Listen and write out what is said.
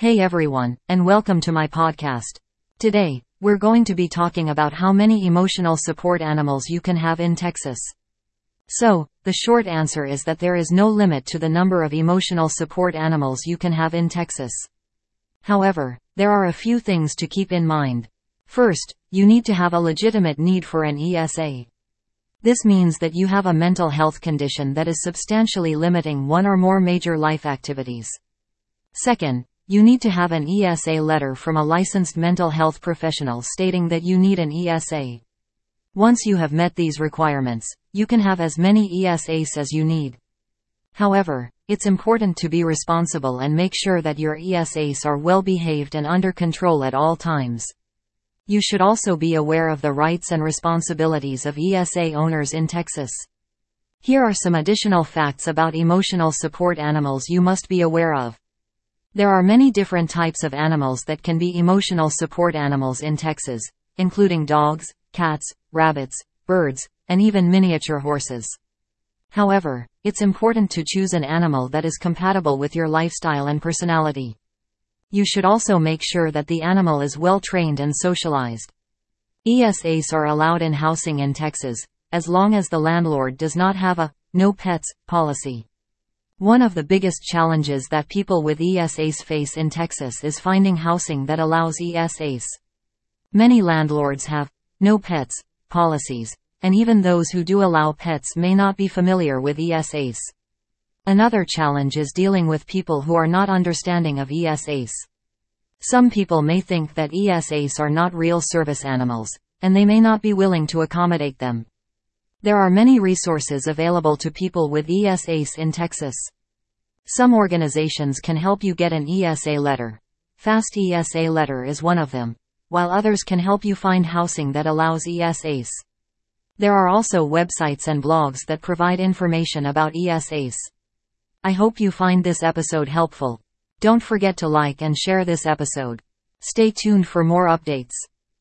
Hey everyone, and welcome to my podcast. Today, we're going to be talking about how many emotional support animals you can have in Texas. So, the short answer is that there is no limit to the number of emotional support animals you can have in Texas. However, there are a few things to keep in mind. First, you need to have a legitimate need for an ESA. This means that you have a mental health condition that is substantially limiting one or more major life activities. Second, you need to have an ESA letter from a licensed mental health professional stating that you need an ESA. Once you have met these requirements, you can have as many ESAs as you need. However, it's important to be responsible and make sure that your ESAs are well behaved and under control at all times. You should also be aware of the rights and responsibilities of ESA owners in Texas. Here are some additional facts about emotional support animals you must be aware of. There are many different types of animals that can be emotional support animals in Texas, including dogs, cats, rabbits, birds, and even miniature horses. However, it's important to choose an animal that is compatible with your lifestyle and personality. You should also make sure that the animal is well trained and socialized. ESAs are allowed in housing in Texas, as long as the landlord does not have a no pets policy. One of the biggest challenges that people with ESAs face in Texas is finding housing that allows ESAs. Many landlords have no pets policies, and even those who do allow pets may not be familiar with ESAs. Another challenge is dealing with people who are not understanding of ESAs. Some people may think that ESAs are not real service animals, and they may not be willing to accommodate them. There are many resources available to people with ESAs in Texas. Some organizations can help you get an ESA letter. Fast ESA letter is one of them, while others can help you find housing that allows ESAs. There are also websites and blogs that provide information about ESAs. I hope you find this episode helpful. Don't forget to like and share this episode. Stay tuned for more updates.